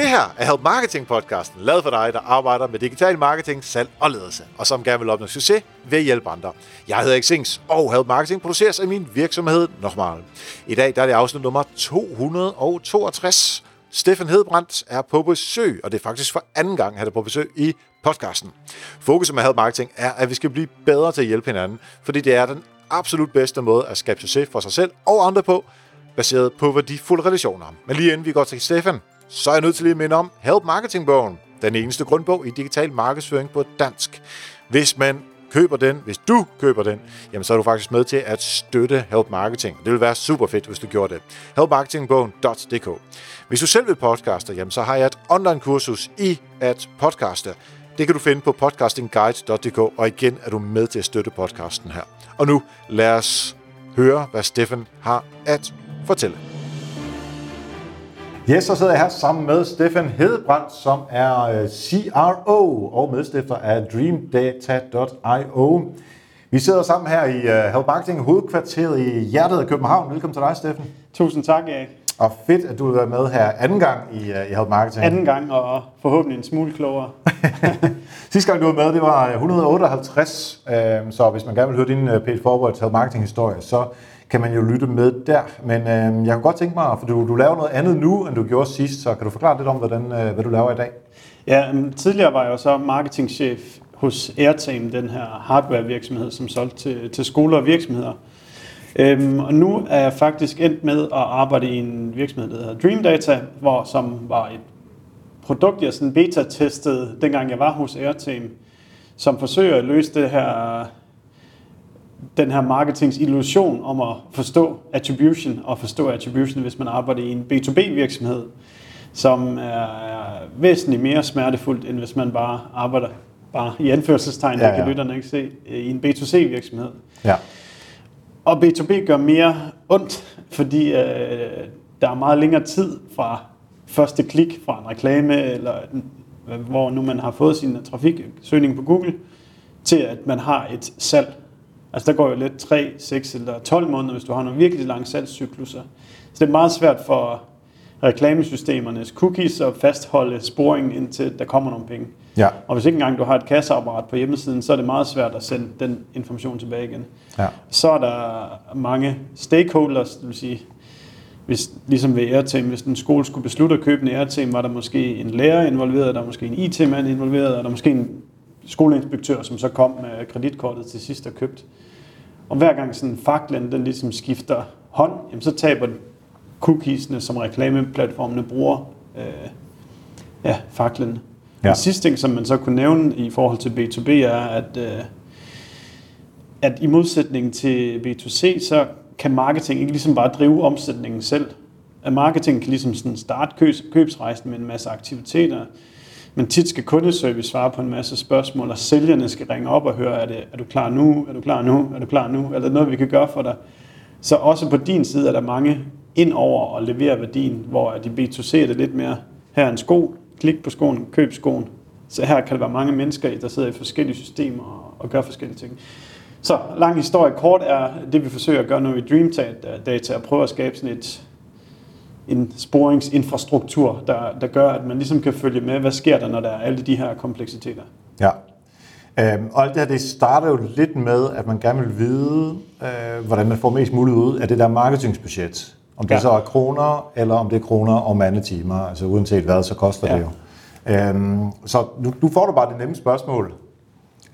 Det her er Help Marketing podcasten, lavet for dig, der arbejder med digital marketing, salg og ledelse, og som gerne vil opnå succes ved at hjælpe andre. Jeg hedder Xings, og Help Marketing produceres af min virksomhed Normal. I dag der er det afsnit nummer 262. Steffen Hedbrandt er på besøg, og det er faktisk for anden gang, han er på besøg i podcasten. Fokuset med Help Marketing er, at vi skal blive bedre til at hjælpe hinanden, fordi det er den absolut bedste måde at skabe succes for sig selv og andre på, baseret på værdifulde relationer. Men lige inden vi går til Steffen, så er jeg nødt til lige at minde om Help Marketing-bogen. Den eneste grundbog i digital markedsføring på dansk. Hvis man køber den, hvis du køber den, jamen så er du faktisk med til at støtte Help Marketing. Det vil være super fedt, hvis du gjorde det. helpmarketingbogen.dk Hvis du selv vil podcaste, jamen så har jeg et online kursus i at podcaste. Det kan du finde på podcastingguide.dk, og igen er du med til at støtte podcasten her. Og nu lad os høre, hvad Steffen har at fortælle. Yes, så sidder jeg her sammen med Stefan Hedebrandt, som er øh, CRO og medstifter af dreamdata.io. Vi sidder sammen her i uh, Help Marketing hovedkvarteret i hjertet af København. Velkommen til dig, Steffen. Tusind tak, Erik. Og fedt, at du vil være med her anden gang i, uh, i Help Marketing. Anden gang, og forhåbentlig en smule klogere. Sidste gang, du var med, det var 158. Så hvis man gerne vil høre din page forward Help Marketing historie, så kan man jo lytte med der. Men øh, jeg kunne godt tænke mig, for du, du laver noget andet nu, end du gjorde sidst, så kan du forklare lidt om, hvordan, øh, hvad du laver i dag? Ja, øhm, tidligere var jeg jo så marketingchef hos Airtame, den her hardware virksomhed, som solgte til, til skoler og virksomheder. Øhm, og nu er jeg faktisk endt med at arbejde i en virksomhed, der hedder Dream Data, hvor, som var et produkt, jeg sådan beta-testede, dengang jeg var hos Airtame, som forsøger at løse det her den her marketings illusion om at forstå attribution og forstå attribution, hvis man arbejder i en B2B-virksomhed, som er væsentligt mere smertefuldt, end hvis man bare arbejder bare i anførselstegn, ja, ja. kan lytterne ikke se, i en B2C-virksomhed. Ja. Og B2B gør mere ondt, fordi øh, der er meget længere tid fra første klik fra en reklame, eller hvor nu man har fået sin trafiksøgning på Google, til at man har et salg Altså der går jo lidt 3, 6 eller 12 måneder, hvis du har nogle virkelig lange salgscykluser. Så det er meget svært for reklamesystemernes cookies at fastholde sporingen indtil der kommer nogle penge. Ja. Og hvis ikke engang du har et kasseapparat på hjemmesiden, så er det meget svært at sende den information tilbage igen. Ja. Så er der mange stakeholders, det vil sige, hvis, ligesom ved Airtime, hvis en skole skulle beslutte at købe en Airtime, var der måske en lærer involveret, der er måske en IT-mand involveret, og der måske en skoleinspektør, som så kom med kreditkortet til sidst og købt. Og hver gang sådan faklen, den ligesom skifter hånd, jamen så taber cookiesne, som reklameplatformene bruger, øh, ja, faklen. Ja. Den sidste ting, som man så kunne nævne i forhold til B2B, er, at, øh, at i modsætning til B2C, så kan marketing ikke ligesom bare drive omsætningen selv. At marketing kan ligesom sådan starte købs, købsrejsen med en masse aktiviteter, men tit skal kundeservice svare på en masse spørgsmål, og sælgerne skal ringe op og høre, er, det, er du klar nu, er du klar nu, er du klar nu, er der noget, vi kan gøre for dig? Så også på din side er der mange ind over og levere værdien, hvor de B2C er det lidt mere, her er en sko, klik på skoen, køb skoen. Så her kan der være mange mennesker, der sidder i forskellige systemer og, gør forskellige ting. Så lang historie kort er det, vi forsøger at gøre nu i DreamTag Data, at prøve at skabe sådan et en sporingsinfrastruktur, der, der gør, at man ligesom kan følge med, hvad sker der, når der er alle de her kompleksiteter. Ja. Øhm, og alt det her, det starter jo lidt med, at man gerne vil vide, øh, hvordan man får mest muligt ud af det der marketingsbudget. Om det ja. så er kroner, eller om det er kroner og mandetimer. Altså uanset hvad, så koster ja. det jo. Øhm, så nu, nu får du bare det nemme spørgsmål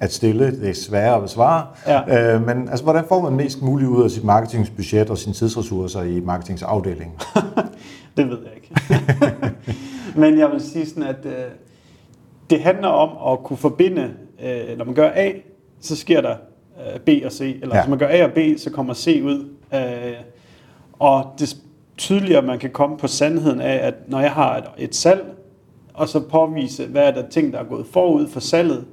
at stille. Det er sværere at besvare. Ja. Øh, men altså, hvordan får man mest muligt ud af sit marketingsbudget og sine tidsressourcer i marketingsafdelingen? det ved jeg ikke. men jeg vil sige sådan, at øh, det handler om at kunne forbinde, øh, når man gør A, så sker der øh, B og C. Eller ja. hvis man gør A og B, så kommer C ud. Øh, og det tydeligere man kan komme på sandheden af, at når jeg har et, et salg, og så påvise, hvad er der ting, der er gået forud for salget,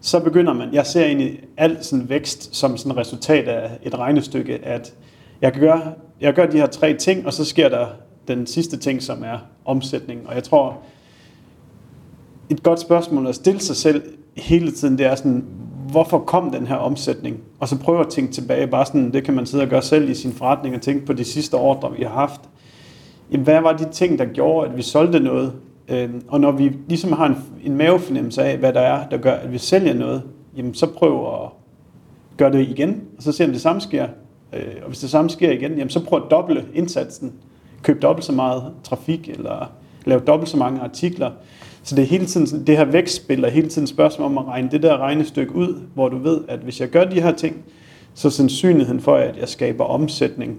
så begynder man, jeg ser egentlig al sådan vækst som sådan et resultat af et regnestykke, at jeg gør, jeg gør de her tre ting, og så sker der den sidste ting, som er omsætning. Og jeg tror, et godt spørgsmål at stille sig selv hele tiden, det er sådan, hvorfor kom den her omsætning? Og så prøve at tænke tilbage, bare sådan, det kan man sidde og gøre selv i sin forretning, og tænke på de sidste ordre, vi har haft. Jamen, hvad var de ting, der gjorde, at vi solgte noget? Øh, og når vi ligesom har en, en mavefornemmelse af, hvad der er, der gør, at vi sælger noget, jamen så prøv at gøre det igen, og så se om det samme sker. Øh, og hvis det samme sker igen, jamen så prøv at doble indsatsen. Køb dobbelt så meget trafik, eller lave dobbelt så mange artikler. Så det er hele tiden det her vækstspil, og hele tiden spørgsmål om at regne det der regnestykke ud, hvor du ved, at hvis jeg gør de her ting, så sandsynligheden for, at jeg skaber omsætning,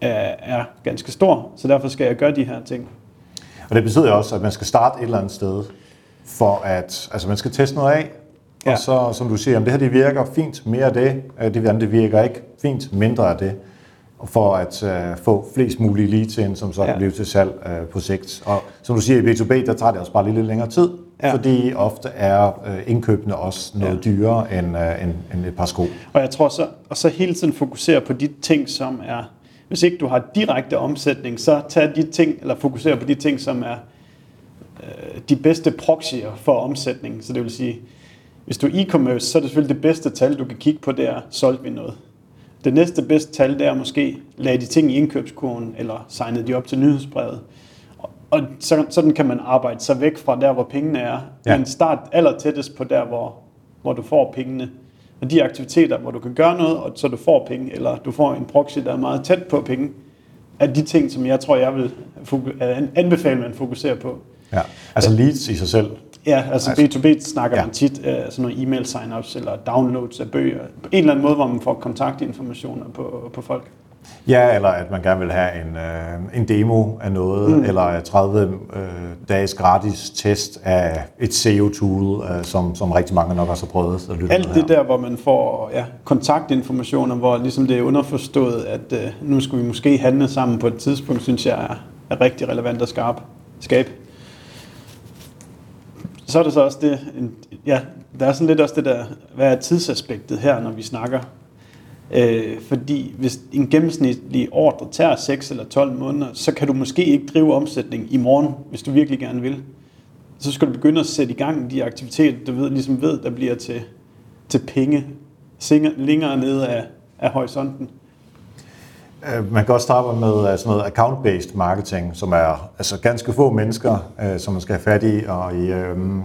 er, er ganske stor. Så derfor skal jeg gøre de her ting. Og det betyder også, at man skal starte et eller andet sted, for at altså man skal teste noget af, ja. og så, som du siger, om det her det virker fint, mere af det, det andet det virker ikke fint, mindre af det for at uh, få flest mulige leads ind, som så ja. kan blive til salg uh, på sigt. Og som du siger i B2B, der tager det også bare lidt længere tid, ja. fordi ofte er uh, indkøbene også noget ja. dyrere end, uh, end, end et par sko. Og jeg tror så, og så hele tiden fokusere på de ting, som er, hvis ikke du har direkte omsætning, så tag de ting, eller fokusere på de ting, som er uh, de bedste proxyer for omsætning. Så det vil sige, hvis du er e-commerce, så er det selvfølgelig det bedste tal, du kan kigge på, det er, solgte vi noget. Det næste bedste tal, det er måske, lade de ting i indkøbskurven, eller signede de op til nyhedsbrevet. Og så, sådan kan man arbejde sig væk fra der, hvor pengene er. Ja. Men start aller tættest på der, hvor, hvor du får pengene. Og de aktiviteter, hvor du kan gøre noget, og så du får penge, eller du får en proxy, der er meget tæt på penge, er de ting, som jeg tror, jeg vil anbefale, man fokuserer på. Ja, altså leads i sig selv Ja, altså, altså B2B snakker ja. man tit uh, sådan nogle e-mail sign-ups eller downloads af bøger. På en eller anden måde, hvor man får kontaktinformationer på, på folk. Ja, eller at man gerne vil have en, øh, en demo af noget, mm. eller 30 øh, dages gratis test af et SEO-tool, øh, som, som rigtig mange nok også har prøvet at lytte Alt det her. der, hvor man får ja, kontaktinformationer, hvor ligesom det er underforstået, at øh, nu skal vi måske handle sammen på et tidspunkt, synes jeg er, er rigtig relevant at skabe. skabe. Så er der så også det, ja, der er sådan lidt også det der, hvad er tidsaspektet her, når vi snakker? Øh, fordi hvis en gennemsnitlig ordre tager 6 eller 12 måneder, så kan du måske ikke drive omsætning i morgen, hvis du virkelig gerne vil. Så skal du begynde at sætte i gang de aktiviteter, du ved, ligesom ved, der bliver til, til penge længere nede af, af horisonten. Øh, man kan også starte med øh, sådan noget account-based marketing, som er altså ganske få mennesker, øh, som man skal have fat i. Og i øh, øh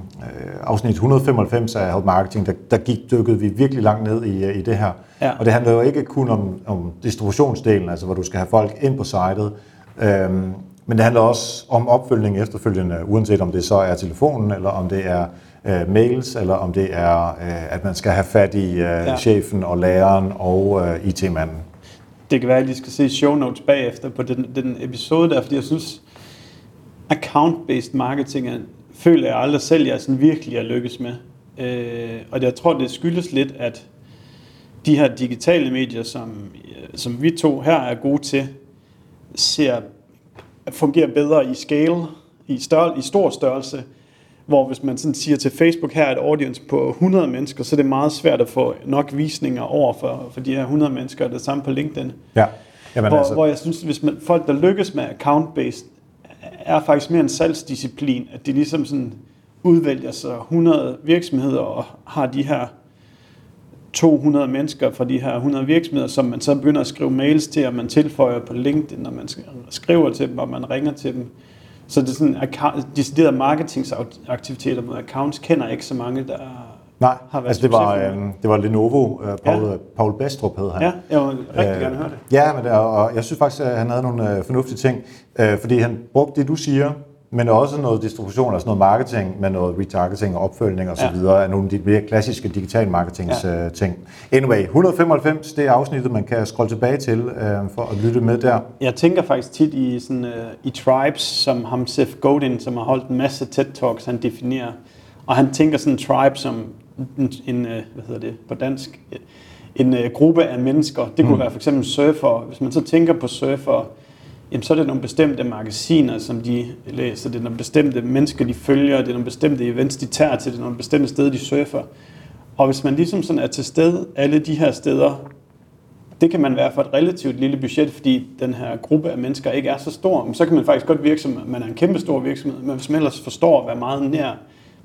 afsnit 195 af Help Marketing, der, der gik, dykkede vi virkelig langt ned i, i det her. Ja. Og det handler jo ikke kun om, om distributionsdelen, altså hvor du skal have folk ind på sitet, øh, men det handler også om opfølgning efterfølgende, uanset om det så er telefonen, eller om det er øh, mails, eller om det er, øh, at man skal have fat i øh, ja. chefen og læreren og øh, IT-manden det kan være, at I skal se show notes bagefter på den, den episode der, fordi jeg synes, account-based marketing er, føler jeg aldrig selv, jeg sådan virkelig er lykkes med. Øh, og jeg tror, det skyldes lidt, at de her digitale medier, som, som vi to her er gode til, ser, fungerer bedre i scale, i, større, i stor størrelse, hvor hvis man sådan siger til Facebook, her er et audience på 100 mennesker, så er det meget svært at få nok visninger over for, for de her 100 mennesker, det samme på LinkedIn. Ja. Jamen, hvor, altså. hvor jeg synes, hvis man, folk, der lykkes med account-based, er faktisk mere en salgsdisciplin, at de ligesom sådan udvælger sig 100 virksomheder og har de her 200 mennesker fra de her 100 virksomheder, som man så begynder at skrive mails til, og man tilføjer på LinkedIn, når man skriver til dem, og man ringer til dem. Så det er sådan, deciderede marketingsaktiviteter med accounts, kender ikke så mange, der Nej, har været altså det var, øh, det var Lenovo, øh, Paul, ja. Paul Bastrup hed han. Ja, jeg vil rigtig øh, gerne høre det. Ja, men det, og jeg synes faktisk, at han havde nogle øh, fornuftige ting, øh, fordi han brugte det, du siger, men også noget distribution, altså noget marketing med noget retargeting og opfølgning osv., ja. er nogle af de mere klassiske digital marketings ja. ting. Anyway, 195, det er afsnittet, man kan scrolle tilbage til øh, for at lytte med der. Jeg tænker faktisk tit i, sådan, uh, i tribes, som ham Seth Godin, som har holdt en masse TED-talks, han definerer. Og han tænker sådan en tribe som en, en uh, hvad hedder det på dansk, en uh, gruppe af mennesker. Det kunne mm. være for eksempel surfer. Hvis man så tænker på surfer, jamen, så er det nogle bestemte magasiner, som de læser, det er nogle bestemte mennesker, de følger, det er nogle bestemte events, de tager til, det er nogle bestemte steder, de surfer. Og hvis man ligesom sådan er til stede alle de her steder, det kan man være for et relativt lille budget, fordi den her gruppe af mennesker ikke er så stor, men så kan man faktisk godt virke som, man er en kæmpe stor virksomhed, men hvis man ellers forstår at være meget nær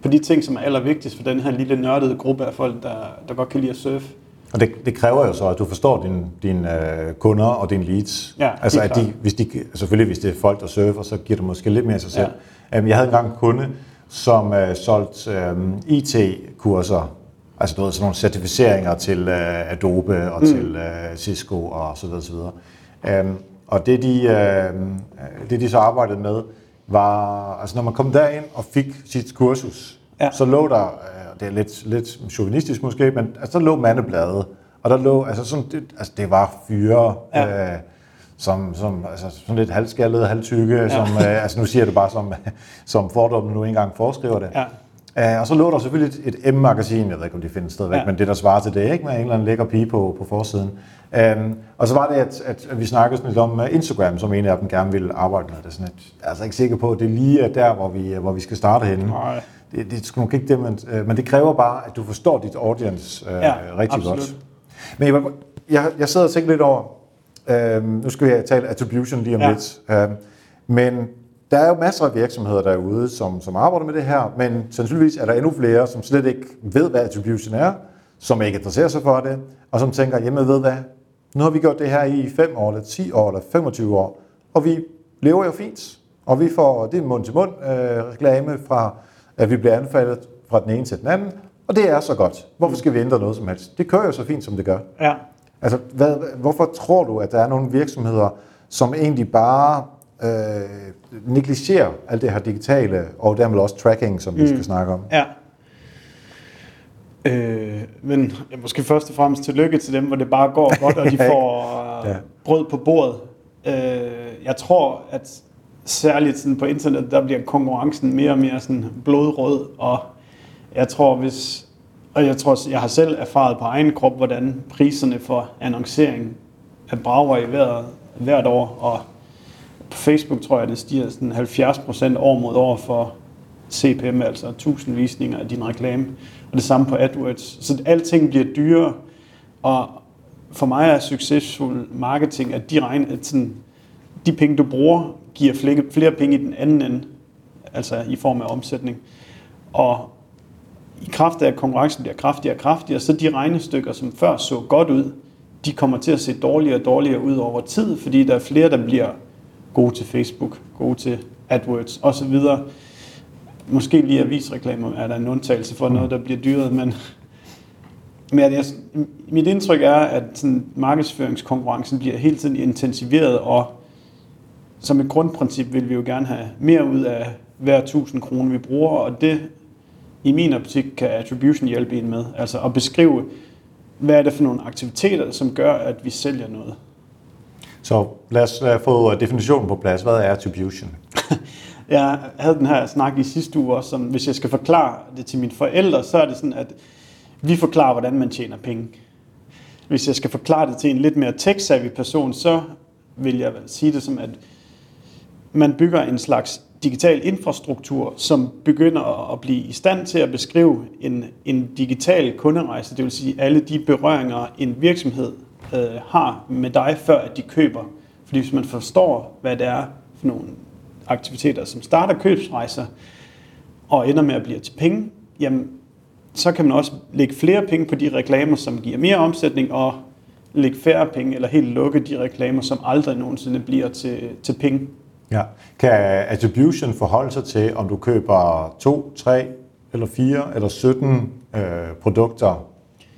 på de ting, som er allervigtigst for den her lille nørdede gruppe af folk, der, der godt kan lide at surfe, og det, det kræver jo så, at du forstår dine din, uh, kunder og dine leads. Ja, altså, at de, hvis de, selvfølgelig, hvis det er folk, der surfer, så giver det måske lidt mere sig selv. Um, jeg havde engang en kunde, som uh, solgte um, IT-kurser, altså du ved, sådan nogle certificeringer til uh, Adobe og mm. til uh, Cisco og så videre, så videre. Um, og det de, uh, det de så arbejdede med, var, altså når man kom derind og fik sit kursus, ja. så lå der, det er lidt, lidt chauvinistisk måske, men altså, der lå mandebladet, og der lå, altså, sådan, det, altså det var fyre, ja. øh, som, som altså, sådan lidt halvskaldede, halvtykke, ja. som, øh, altså nu siger jeg det bare som, som fordommen nu engang foreskriver det. Ja. Uh, og så lå der selvfølgelig et, et M-magasin, jeg ved ikke, om de findes stadigvæk, ja. men det, der svarer til det, ikke? med en eller anden lækker pige på, på forsiden. Um, og så var det, at, at, at vi snakkede lidt om Instagram, som en af dem gerne ville arbejde med. Det er sådan et, jeg er altså ikke sikker på, at det lige er der, hvor vi, hvor vi skal starte henne. Nej. Det, det er nok ikke det, men, uh, men det kræver bare, at du forstår dit audience uh, ja, rigtig absolut. godt. Men jeg, jeg, jeg sidder og tænker lidt over, uh, nu skal vi tale attribution lige om ja. lidt, uh, men der er jo masser af virksomheder derude, som, som arbejder med det her, men sandsynligvis er der endnu flere, som slet ikke ved, hvad attribution er, som ikke interesserer sig for det, og som tænker, jamen ved hvad, nu har vi gjort det her i 5 år, eller 10 år, eller 25 år, og vi lever jo fint, og vi får, det mund-til-mund øh, reklame fra, at vi bliver anfaldet fra den ene til den anden, og det er så godt. Hvorfor skal vi ændre noget som helst? Det kører jo så fint, som det gør. Ja. Altså, hvad, hvorfor tror du, at der er nogle virksomheder, som egentlig bare øh, negligerer alt det her digitale, og dermed også tracking, som vi mm. skal snakke om. Ja. Øh, men ja, måske først og fremmest tillykke til dem, hvor det bare går godt, og de får ja. brød på bordet. Øh, jeg tror, at særligt sådan på internet, der bliver konkurrencen mere og mere sådan blodrød, og jeg tror, hvis og jeg tror, jeg har selv erfaret på egen krop, hvordan priserne for annoncering er brager i hvert, hvert år, og på Facebook tror jeg, det stiger sådan 70 procent år mod år for CPM, altså 1000 visninger af din reklame. Og det samme på AdWords. Så alting bliver dyrere, og for mig er succesfuld marketing, at de, regner, at sådan, de penge, du bruger, giver flere, flere penge i den anden ende, altså i form af omsætning. Og i kraft af, at konkurrencen bliver kraftigere og kraftigere, så de regnestykker, som før så godt ud, de kommer til at se dårligere og dårligere ud over tid, fordi der er flere, der bliver gode til Facebook, gode til AdWords osv. Måske lige avisreklamer er der en undtagelse for noget, der bliver dyret, men, men jeg, mit indtryk er, at sådan, markedsføringskonkurrencen bliver hele tiden intensiveret, og som et grundprincip vil vi jo gerne have mere ud af hver 1000 kroner, vi bruger, og det i min optik kan attribution hjælpe en med. Altså at beskrive, hvad er det for nogle aktiviteter, som gør, at vi sælger noget. Så lad os få definitionen på plads. Hvad er attribution? jeg havde den her snak i sidste uge også, som hvis jeg skal forklare det til mine forældre, så er det sådan, at vi forklarer, hvordan man tjener penge. Hvis jeg skal forklare det til en lidt mere tech-savvy person, så vil jeg sige det som, at man bygger en slags digital infrastruktur, som begynder at blive i stand til at beskrive en, en digital kunderejse, det vil sige alle de berøringer, en virksomhed øh, har med dig, før at de køber. Fordi hvis man forstår, hvad det er for nogle aktiviteter, som starter købsrejser og ender med at blive til penge, jamen, så kan man også lægge flere penge på de reklamer, som giver mere omsætning, og lægge færre penge, eller helt lukke de reklamer, som aldrig nogensinde bliver til, til penge. Ja. Kan attribution forholde sig til, om du køber to, tre, eller fire, eller 17 øh, produkter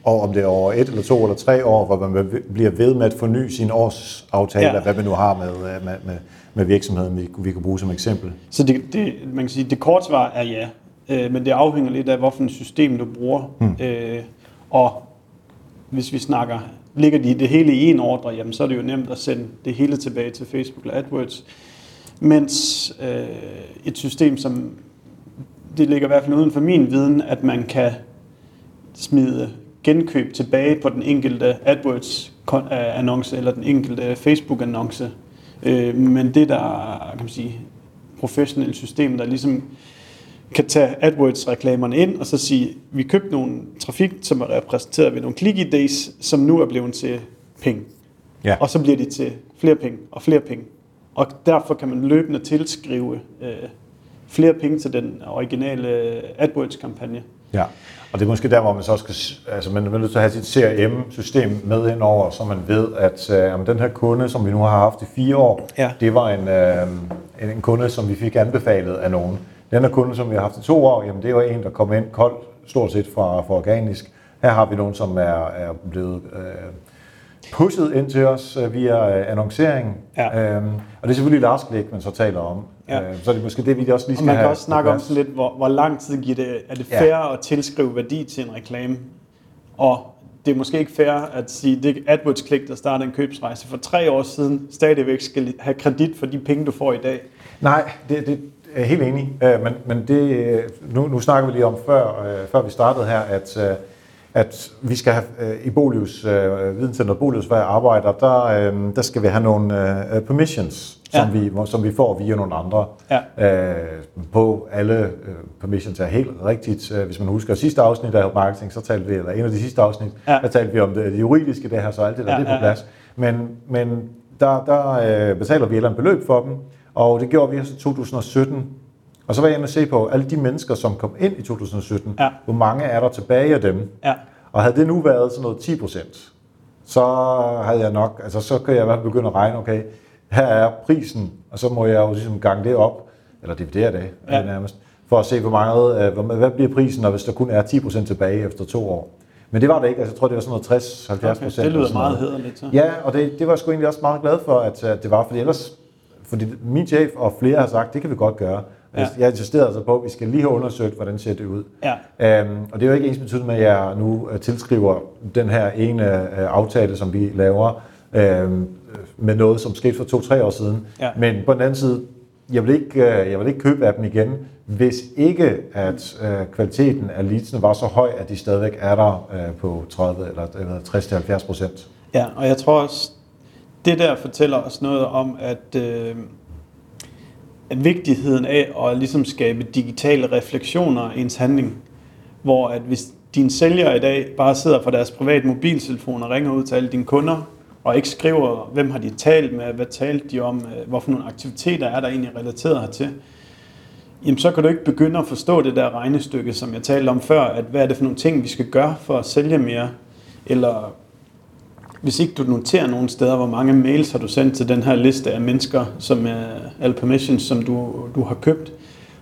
og om det er over et eller to eller tre år, hvor man bliver ved med at forny sin årsaftale, ja. hvad man nu har med, øh, med, med, med virksomheden, vi, vi kan bruge som eksempel. Så det, det, man kan sige, det kort svar er ja, øh, men det afhænger lidt af, hvilken system du bruger. Hmm. Øh, og hvis vi snakker, ligger de det hele i en ordre, jamen så er det jo nemt at sende det hele tilbage til Facebook eller AdWords. Mens øh, et system, som det ligger i hvert fald uden for min viden, at man kan smide genkøb tilbage på den enkelte AdWords-annonce eller den enkelte Facebook-annonce. Øh, men det der kan man sige, professionelle system, der ligesom kan tage AdWords-reklamerne ind og så sige, vi købte nogle trafik, som er repræsenteret ved nogle click-IDs, som nu er blevet til penge. Ja. Og så bliver de til flere penge og flere penge. Og derfor kan man løbende tilskrive øh, flere penge til den originale AdWords-kampagne. Ja, og det er måske der, hvor man så skal, altså man er nødt til at have sit CRM-system med ind over, så man ved, at øh, den her kunde, som vi nu har haft i fire år, ja. det var en, øh, en kunde, som vi fik anbefalet af nogen. Den her kunde, som vi har haft i to år, jamen det var en, der kom ind kold, stort set fra, fra organisk. Her har vi nogen, som er, er blevet øh, pushet ind til os øh, via øh, annoncering. Ja. Øhm, og det er selvfølgelig last click, man så taler om. Ja. Øh, så er det måske det, vi også lige skal og man kan også snakke om så lidt, hvor, hvor lang tid giver det, er det fair ja. at tilskrive værdi til en reklame? Og det er måske ikke fair at sige, det er AdWords-klik, der starter en købsrejse for tre år siden, stadigvæk skal have kredit for de penge, du får i dag. Nej, det, det er jeg helt enig. Øh, men, men det, nu, nu snakker vi lige om før, før vi startede her, at at vi skal have øh, i Bolius, øh, Videnscenter Bolius, hvor jeg arbejder, der, øh, der skal vi have nogle øh, permissions, som, ja. vi, som vi får via nogle andre. Ja. Øh, på alle øh, permissions er helt rigtigt. Øh, hvis man husker sidste afsnit af marketing, så talte vi, eller en af de sidste afsnit, ja. der talte vi om det, det juridiske, det her, så alt det der, ja, det er på plads. Men, men der, der øh, betaler vi et eller andet beløb for dem, og det gjorde vi også i 2017. Og så var jeg inde og se på alle de mennesker, som kom ind i 2017. Ja. Hvor mange er der tilbage af dem? Ja. Og havde det nu været sådan noget 10 procent, så havde jeg nok, altså så kan jeg i hvert fald begynde at regne, okay, her er prisen, og så må jeg jo ligesom gange det op, eller dividere det ja. nærmest, for at se, hvor meget, øh, hvad bliver prisen, og hvis der kun er 10 procent tilbage efter to år. Men det var det ikke, altså jeg tror, det var sådan noget 60-70 procent. Okay, det lyder meget hederligt. Så. Ja, og det, det var jeg sgu egentlig også meget glad for, at, at det var, fordi ellers, fordi min chef og flere har sagt, det kan vi godt gøre. Ja. Jeg insisterede altså på, at vi skal lige have undersøgt, hvordan ser det ud. Ja. Øhm, og det er jo ikke ens betydning med, at jeg nu uh, tilskriver den her ene uh, aftale, som vi laver, uh, med noget, som skete for to-tre år siden. Ja. Men på den anden side, jeg vil, ikke, uh, jeg vil ikke købe af dem igen, hvis ikke at uh, kvaliteten af leadsene var så høj, at de stadigvæk er der uh, på 30 eller, eller 60-70 procent. Ja, og jeg tror også, det der fortæller os noget om, at... At vigtigheden af at ligesom skabe digitale refleksioner i ens handling, hvor at hvis dine sælgere i dag bare sidder for deres private mobiltelefon og ringer ud til alle dine kunder, og ikke skriver, hvem har de talt med, hvad talte de om, hvorfor nogle aktiviteter er der egentlig relateret hertil, jamen så kan du ikke begynde at forstå det der regnestykke, som jeg talte om før, at hvad er det for nogle ting, vi skal gøre for at sælge mere, eller hvis ikke du noterer nogle steder, hvor mange mails har du sendt til den her liste af mennesker, som er alle permissions, som du, du har købt.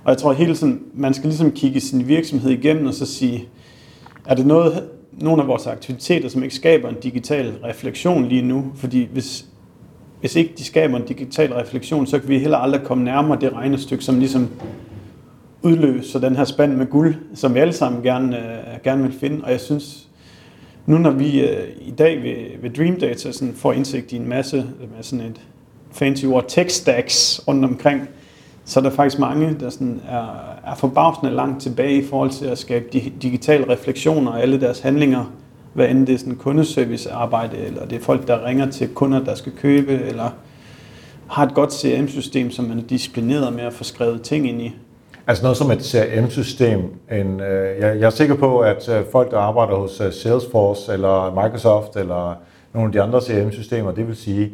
Og jeg tror hele tiden, man skal ligesom kigge sin virksomhed igennem og så sige, er det noget, nogle af vores aktiviteter, som ikke skaber en digital refleksion lige nu? Fordi hvis, hvis ikke de skaber en digital refleksion, så kan vi heller aldrig komme nærmere det regnestykke, som ligesom udløser den her spand med guld, som vi alle sammen gerne, øh, gerne vil finde. Og jeg synes, nu når vi øh, i dag ved, ved Dream Data sådan får indsigt i en masse med sådan et fancy ord tech stacks rundt omkring, så er der faktisk mange, der sådan er, er forbavsende langt tilbage i forhold til at skabe digitale refleksioner af alle deres handlinger, hvad end det er sådan kundeservicearbejde, eller det er folk, der ringer til kunder, der skal købe, eller har et godt CRM-system, som man er disciplineret med at få skrevet ting ind i. Altså noget som et CRM-system. En, øh, jeg, jeg er sikker på, at øh, folk, der arbejder hos øh, Salesforce eller Microsoft eller nogle af de andre CRM-systemer, det vil sige,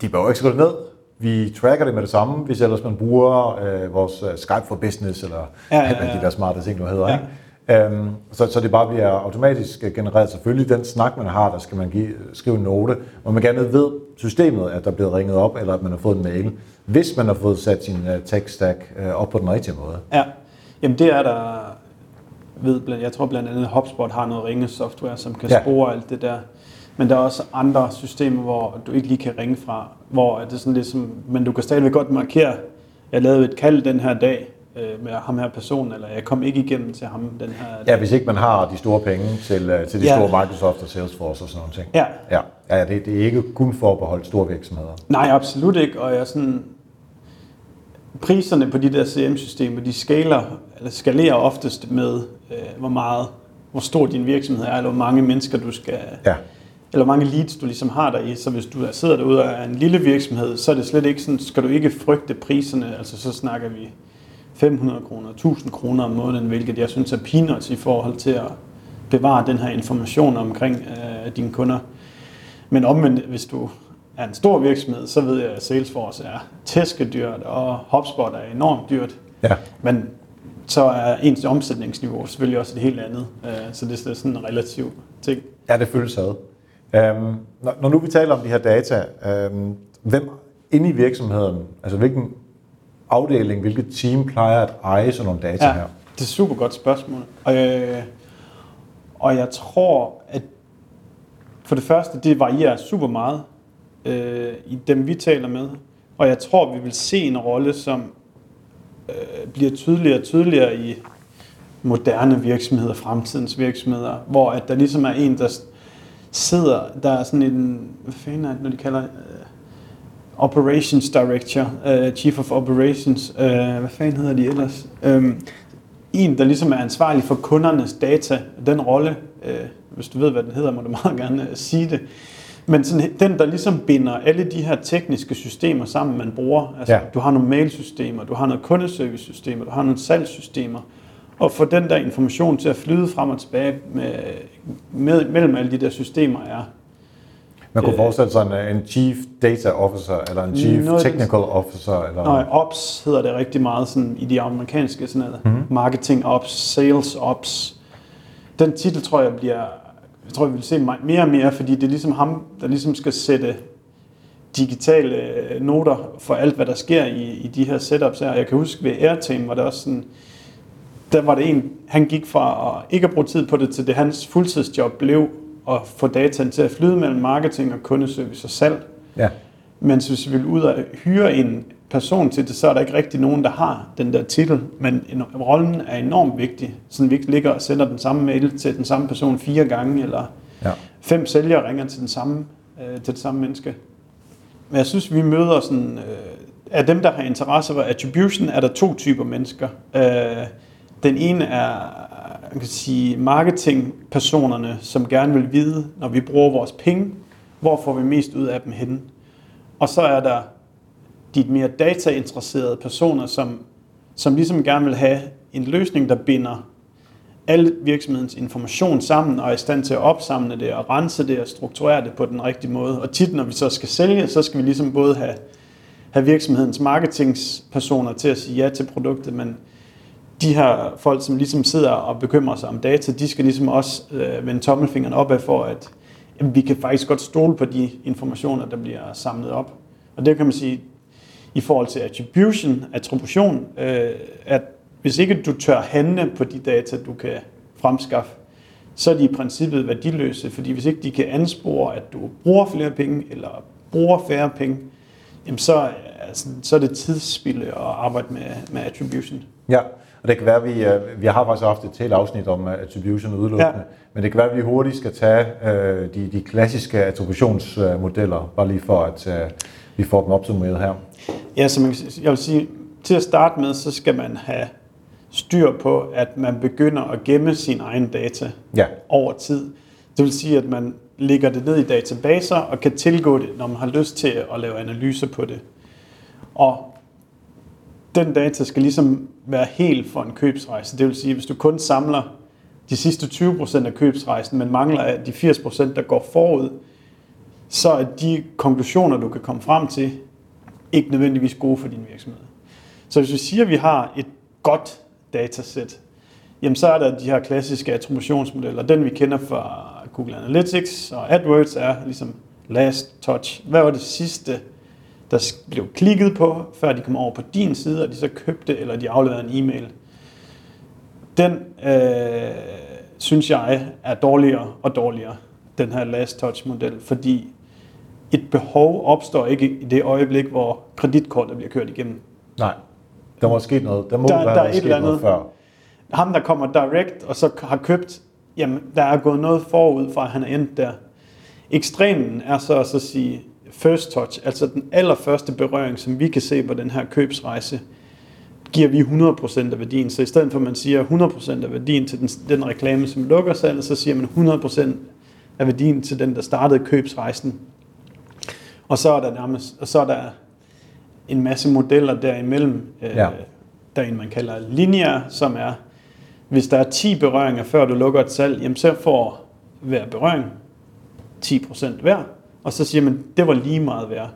de bør ikke skrive ned. Vi tracker det med det samme, hvis ellers man bruger øh, vores øh, Skype for Business eller ja, ja, ja. de der smarte ting, nu hedder. Ja. Ikke? Øhm, så, så det bare bliver automatisk genereret. Selvfølgelig den snak, man har, der skal man give, skrive en note, hvor man gerne ved systemet, at der er blevet ringet op, eller at man har fået en mail hvis man har fået sat sin uh, tech stack uh, op på den rigtige måde. Ja, jamen det er der, ved, jeg tror blandt andet HubSpot har noget ringe software, som kan ja. spore alt det der. Men der er også andre systemer, hvor du ikke lige kan ringe fra, hvor det er sådan ligesom, men du kan stadigvæk godt markere, jeg lavede et kald den her dag, øh, med ham her person, eller jeg kom ikke igennem til ham den her... Ja, hvis ikke man har de store penge til, til de ja. store Microsoft og Salesforce og sådan noget ting. Ja. Ja, ja det, det er ikke kun forbeholdt store virksomheder. Nej, absolut ikke, og jeg sådan... Priserne på de der CM-systemer, de skaler, eller skalerer oftest med, øh, hvor meget, hvor stor din virksomhed er, eller hvor mange mennesker du skal... Ja eller hvor mange leads du ligesom har der i. Så hvis du sidder derude og er en lille virksomhed, så er det slet ikke sådan, skal du ikke frygte priserne. Altså så snakker vi 500 kroner, 1000 kroner om måneden, hvilket jeg synes er peanuts i forhold til at bevare den her information omkring øh, dine kunder. Men omvendt, hvis du er en stor virksomhed, så ved jeg, at Salesforce er tæskedyrt, og HubSpot er enormt dyrt. Ja. Men så er ens omsætningsniveau selvfølgelig også et helt andet. Øh, så det er sådan en relativ ting. Ja, det føles ad. Øhm, når, når nu vi taler om de her data, øhm, hvem inde i virksomheden, altså hvilken afdeling, hvilket team plejer at eje sådan nogle data Ja, her? det er et super godt spørgsmål. Og, øh, og jeg tror, at for det første, det varierer super meget øh, i dem, vi taler med. Og jeg tror, vi vil se en rolle, som øh, bliver tydeligere og tydeligere i moderne virksomheder, fremtidens virksomheder, hvor at der ligesom er en, der sidder, der er sådan en, hvad fanden er det, når de kalder øh, Operations Director, uh, Chief of Operations, uh, hvad fanden hedder de ellers? Um, en, der ligesom er ansvarlig for kundernes data, den rolle, uh, hvis du ved, hvad den hedder, må du meget gerne uh, sige det. Men sådan, den, der ligesom binder alle de her tekniske systemer sammen, man bruger. Altså, Ja. Du har nogle mailsystemer, du har nogle kundeservice-systemer, du har nogle salgssystemer. Og få den der information til at flyde frem og tilbage med, med, mellem alle de der systemer er Man kunne Øh. forestille sig en, en Chief Data Officer, eller en Chief Noget Technical Officer, eller... Nej, ops hedder det rigtig meget sådan, i de amerikanske sådan noget. Mm-hmm. Marketing ops, sales ops. Den titel tror jeg bliver, jeg tror jeg vil se me- mere og mere, fordi det er ligesom ham, der ligesom skal sætte digitale øh, noter for alt, hvad der sker i, i de her setups her. Jeg kan huske ved Airtime var det også sådan, der var det en, han gik fra at ikke at bruge tid på det, til det hans fuldtidsjob blev at få dataen til at flyde mellem marketing og kundeservice og salg. Ja. Men hvis vi vil ud og hyre en person til det, så er der ikke rigtig nogen, der har den der titel. Men en- rollen er enormt vigtig, så vi ikke ligger og sender den samme mail til den samme person fire gange, eller ja. fem sælgere ringer til den samme, øh, til det samme menneske. Men jeg synes, vi møder sådan, øh, af dem, der har interesse for attribution, er der to typer mennesker. Øh, den ene er, man kan sige, marketingpersonerne, som gerne vil vide, når vi bruger vores penge, hvor får vi mest ud af dem henne. Og så er der de mere datainteresserede personer, som, som ligesom gerne vil have en løsning, der binder al virksomhedens information sammen og er i stand til at opsamle det og rense det og strukturere det på den rigtige måde. Og tit, når vi så skal sælge, så skal vi ligesom både have, have virksomhedens marketingspersoner til at sige ja til produktet, men de her folk, som ligesom sidder og bekymrer sig om data, de skal ligesom også øh, vende tommelfingeren opad for, at jamen, vi kan faktisk godt stole på de informationer, der bliver samlet op. Og det kan man sige, i forhold til attribution, attribution, øh, at hvis ikke du tør handle på de data, du kan fremskaffe, så er de i princippet værdiløse, fordi hvis ikke de kan anspore, at du bruger flere penge, eller bruger færre penge, jamen så, altså, så er det tidsspilde at arbejde med, med attribution. Ja, og det kan være, at vi, øh, vi har faktisk haft et helt afsnit om øh, attribution udelukkende, ja. Men det kan være, at vi hurtigt skal tage øh, de, de klassiske attributionsmodeller, bare lige for at øh, vi får dem opsummeret her. Ja, så man, jeg vil sige, til at starte med, så skal man have styr på, at man begynder at gemme sine egne data Ja, over tid. Det vil sige, at man lægger det ned i databaser og kan tilgå det, når man har lyst til at lave analyser på det. Og den data skal ligesom være helt for en købsrejse. Det vil sige, hvis du kun samler de sidste 20% af købsrejsen, men mangler de 80%, der går forud, så er de konklusioner, du kan komme frem til, ikke nødvendigvis gode for din virksomhed. Så hvis vi siger, at vi har et godt datasæt, jamen så er der de her klassiske attributionsmodeller. Den vi kender fra Google Analytics og AdWords er ligesom last touch. Hvad var det sidste, der blev klikket på, før de kom over på din side, og de så købte, eller de afleverede en e-mail. Den øh, synes jeg er dårligere og dårligere, den her last touch model, fordi et behov opstår ikke i det øjeblik, hvor kreditkortet bliver kørt igennem. nej. Der må sket noget. Der må Der- være der er noget et sket eller noget andet. før. ham, der kommer direct og så har købt, jamen, der er gået noget forud fra, at han er endt der. Ekstremen er så at så sige first touch, altså den allerførste berøring, som vi kan se på den her købsrejse, giver vi 100% af værdien. Så i stedet for, at man siger 100% af værdien til den, den reklame, som lukker salget, så siger man 100% af værdien til den, der startede købsrejsen. Og så er der nærmest, og så er der en masse modeller derimellem. Øh, Ja. Der er en, man kalder linear, som er, hvis der er 10 berøringer, før du lukker et salg, jamen så får hver berøring 10% hver, og så siger man, det var lige meget værd.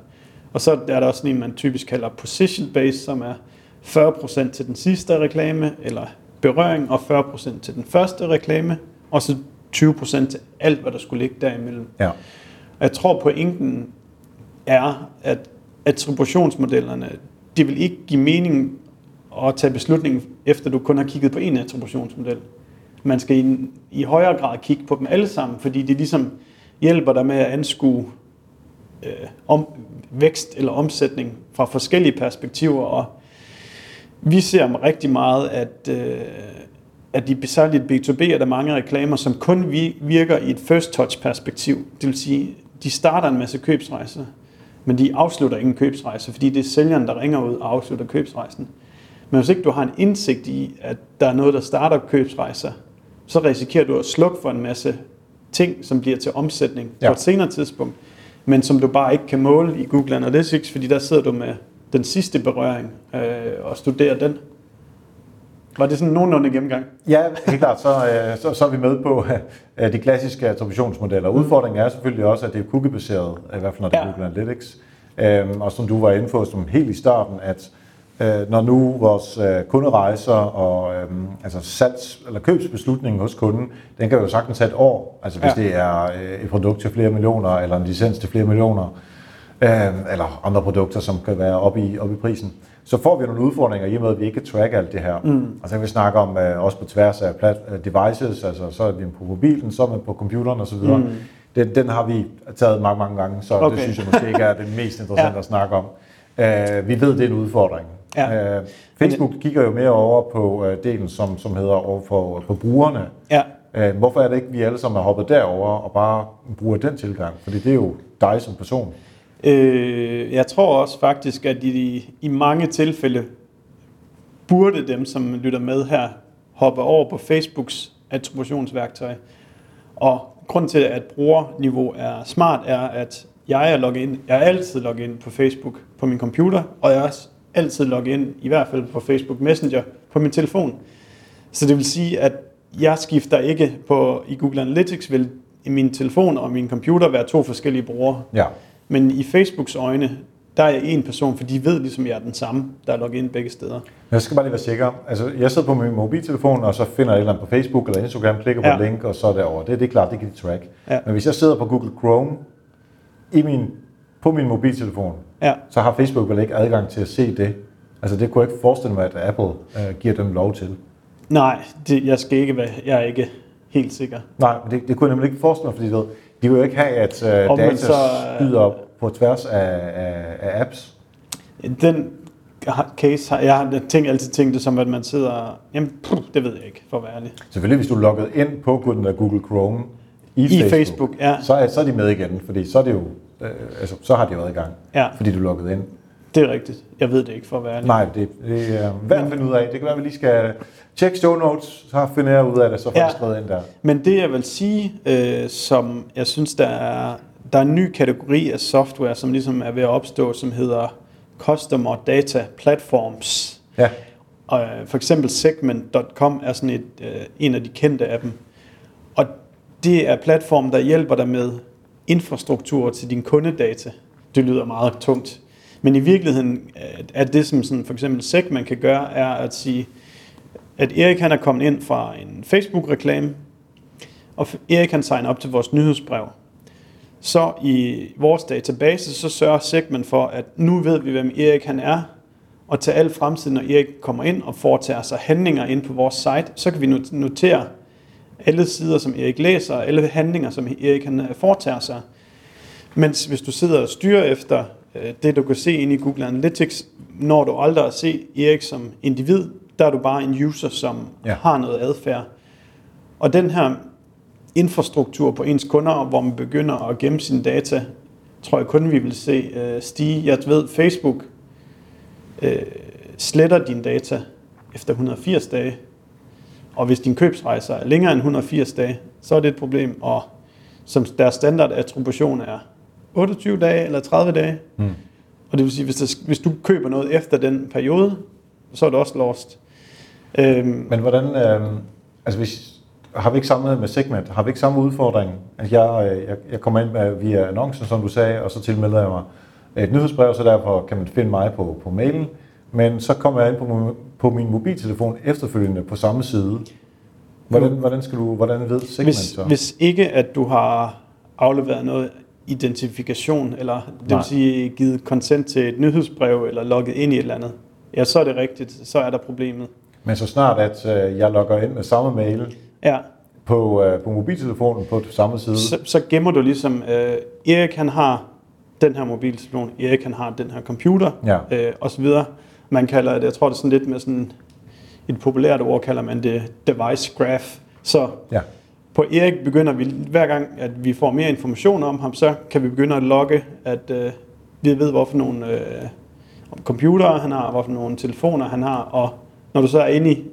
Og så er der også en, man typisk kalder position based, som er 40% til den sidste reklame, eller berøring, og 40% til den første reklame, og så 20% til alt, hvad der skulle ligge derimellem. Ja. Og jeg tror, pointen er, at attributionsmodellerne, det vil ikke give mening at tage beslutningen, efter du kun har kigget på en attributionsmodel. Man skal i, i højere grad kigge på dem alle sammen, fordi det ligesom hjælper dig med at anskue øh, om, vækst eller omsætning fra forskellige perspektiver. Og vi ser rigtig meget, at, øh, at i særligt B2B er der mange reklamer, som kun virker i et first touch perspektiv. Det vil sige, de starter en masse købsrejser, men de afslutter ingen købsrejse, fordi det er sælgeren, der ringer ud og afslutter købsrejsen. Men hvis ikke du har en indsigt i, at der er noget, der starter købsrejser, så risikerer du at slukke for en masse ting, som bliver til omsætning ja. på et senere tidspunkt, men som du bare ikke kan måle i Google Analytics, fordi der sidder du med den sidste berøring øh, og studerer den. Var det sådan nogenlunde gennemgang? Ja, helt klart. Så, øh, så, så er vi med på øh, de klassiske attributionsmodeller. Udfordringen er selvfølgelig også, at det er cookie-baseret, i hvert fald når det er ja. Google Analytics. Øhm, og som du var inde på som helt i starten, at øh, når nu vores øh, kunderejser og øh, altså salgs- eller købsbeslutningen hos kunden, den kan jo sagtens tage et år, altså hvis ja. det er øh, et produkt til flere millioner, eller en licens til flere millioner, øh, eller andre produkter, som kan være oppe i, op i prisen, så får vi nogle udfordringer i og med, at vi ikke kan track alt det her. Mm. Altså vi snakker om øh, også på tværs af plat, øh, devices, altså så er vi på mobilen, så er man på computeren osv., mm. den, den har vi taget mange, mange gange, så okay. det synes jeg måske ikke er det mest interessante ja. at snakke om. Uh, vi ved, det er en udfordring. Ja. Uh, Facebook kigger jo mere over på uh, delen, som, som hedder over for, på brugerne. Ja. Uh, hvorfor er det ikke, vi alle sammen er hoppet derover og bare bruger den tilgang? Fordi det er jo dig som person. Øh, jeg tror også faktisk, at i, i mange tilfælde burde dem, som lytter med her, hoppe over på Facebooks attributionsværktøj. Og grund til, at brugerniveau er smart, er, at jeg er logget ind. Jeg er altid logget ind på Facebook på min computer, og jeg er også altid logget ind, i hvert fald på Facebook Messenger, på min telefon. Så det vil sige, at jeg skifter ikke på, i Google Analytics vil min telefon og min computer være to forskellige brugere. Ja. Men i Facebooks øjne, der er jeg en person, for de ved ligesom, jeg er den samme, der er logget ind begge steder. Jeg skal bare lige være sikker. Altså, jeg sidder på min mobiltelefon, og så finder jeg et eller andet på Facebook eller Instagram, klikker på ja. et link, og så derover. Det, det er klart, det kan de track. Ja. Men hvis jeg sidder på Google Chrome i min, på min mobiltelefon, ja. så har Facebook vel ikke adgang til at se det. Altså det kunne jeg ikke forestille mig, at Apple uh, giver dem lov til. Nej, det, jeg skal ikke være, jeg er ikke helt sikker. Nej, men det, det kunne jeg nemlig ikke forestille mig, fordi du ved, de vil jo ikke have, at uh, data så, skyder på tværs af, af, af apps. Den case har jeg har tænkt, altid tænkt det som, at man sidder... Jamen, pff, det ved jeg ikke, for at være ærlig. Selvfølgelig, hvis du logger ind på Google Chrome i, I Facebook, Facebook ja. så, er, så er de med igen, fordi så er det jo øh, altså, så har de været i gang, ja. fordi du er ind. Det er rigtigt. Jeg ved det ikke for at være ærlig. Nej, det, det er værd at finde ud af. Det kan være, at vi lige skal tjekke show notes, så finder jeg ud af det, så får ja. skrevet ind der. Men det jeg vil sige, øh, som jeg synes, der er, der er en ny kategori af software, som ligesom er ved at opstå, som hedder Customer Data Platforms. Ja. Og, øh, for eksempel Segment.com er sådan et, øh, en af de kendte af dem. Og det er platform, der hjælper dig med infrastruktur til din kundedata. Det lyder meget tungt. Men i virkeligheden øh, er det, som sådan for eksempel Segment kan gøre, er at sige, at Erik han er kommet ind fra en Facebook-reklame, og Erik kan signer op til vores nyhedsbrev. Så i vores database, så sørger Segment for, at nu ved vi, hvem Erik han er, og til al fremtid, når Erik kommer ind og foretager sig handlinger ind på vores site, så kan vi notere alle sider, som Erik læser, og alle handlinger, som Erik han øh, foretager sig. Mens hvis du sidder og styrer efter øh, det, du kan se ind i Google Analytics, når du aldrig at se Erik som individ, der er du bare en user, som ja. har noget adfærd. Og den her infrastruktur på ens kunder, hvor man begynder at gemme sine data, tror jeg kun vi vil se øh, stige. Jeg ved, Facebook øh, sletter dine data efter 180 dage, og hvis din købsrejse er længere end 180 dage, så er det et problem, og som deres standard attribution er 28 dage eller 30 dage. Mm. Og det vil sige, hvis, der, hvis du køber noget efter den periode, så er det også lost. Øhm, Men hvordan, øh, altså hvis, har vi ikke samme med Segment, har vi ikke samme udfordring? Altså jeg, øh, jeg, jeg kommer ind med, via annoncen, som du sagde, og så tilmelder jeg mig et nyhedsbrev, så derfor kan man finde mig på, på mailen. Men så kommer jeg ind på, på min mobiltelefon efterfølgende på samme side. Hvordan, hvordan, skal du, hvordan ved Segment Hvis, så? hvis ikke, at du har afleveret noget identifikation, eller det Nej. vil sige givet consent til et nyhedsbrev, eller logget ind i et eller andet, ja, så er det rigtigt, så er der problemet. Men så snart, at øh, jeg logger ind med samme mail Ja, på, øh, på mobiltelefonen på samme side, så, så gemmer du ligesom, øh, Erik han har den her mobiltelefon, Erik han har den her computer, Ja. øh, og så videre. Man kalder det, jeg tror det er sådan lidt med sådan et populært ord, kalder man det device graph. Så ja, på Erik begynder vi, hver gang at vi får mere information om ham, så kan vi begynde at logge, at øh, vi ved, hvorfor nogle øh, computere han har, hvorfor nogle telefoner han har, og når du så er inde i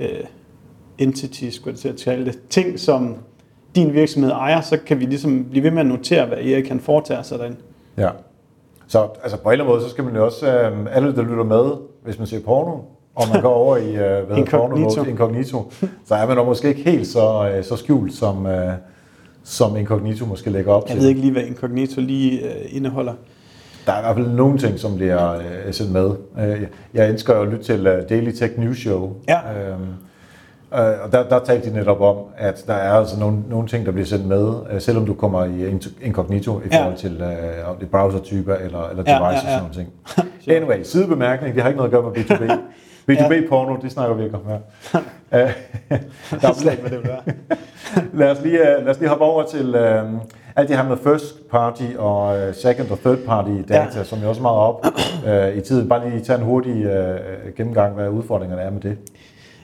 øh, entities, skulle jeg til at tale det, ting, som din virksomhed ejer, så kan vi ligesom blive ved med at notere, hvad Erik kan foretager sig derinde. ja. Så altså på en eller anden måde, så skal man jo også, øh, alle der lytter med, hvis man ser porno, og man går over i øh, hvad Incognito. porno incognito, så er man nok måske ikke helt så, øh, så skjult, som, øh, som incognito måske lægger op Jeg til. ved ikke lige, hvad incognito lige øh, indeholder. Der er i hvert fald nogle ting, som bliver øh, sendt med. Øh, jeg elsker jo at lytte til øh, Daily Tech News Show. Ja. Øh, og der, der talte de netop om, at der er altså nogle, nogle ting, der bliver sendt med, øh, selvom du kommer i incognito i Ja. forhold til øh, om det er browser-typer eller, eller Ja, devices ja, ja. og sådan ting. Anyway, sidebemærkning, det har ikke noget at gøre med B2B. B2B-porno, det snakker vi ikke om her. Øh, Jeg ved slet ikke, lad, os lige, øh, lad os lige hoppe over til øh, alt det her med first party og øh, second og third party data, ja. som jo også er meget op øh, i tiden. Bare lige tage en hurtig øh, gennemgang, hvad udfordringerne er med det.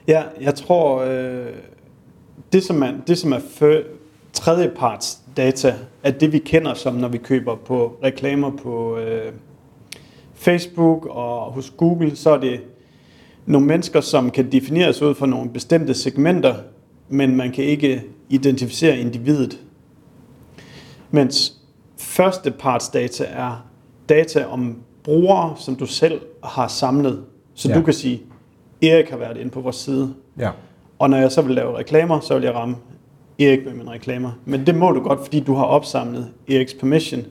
Ja, jeg tror, øh, det som er, det, som er fø- tredjeparts data, er det vi kender som, når vi køber på reklamer på øh, Facebook og hos Google, så er det nogle mennesker, som kan defineres ud fra nogle bestemte segmenter, men man kan ikke identificere individet. Mens første parts data er data om brugere, som du selv har samlet. Så ja. du kan sige, Erik har været inde på vores side, Ja. og når jeg så vil lave reklamer, så vil jeg ramme Erik med mine reklamer. Men det må du godt, fordi du har opsamlet Eriks permission.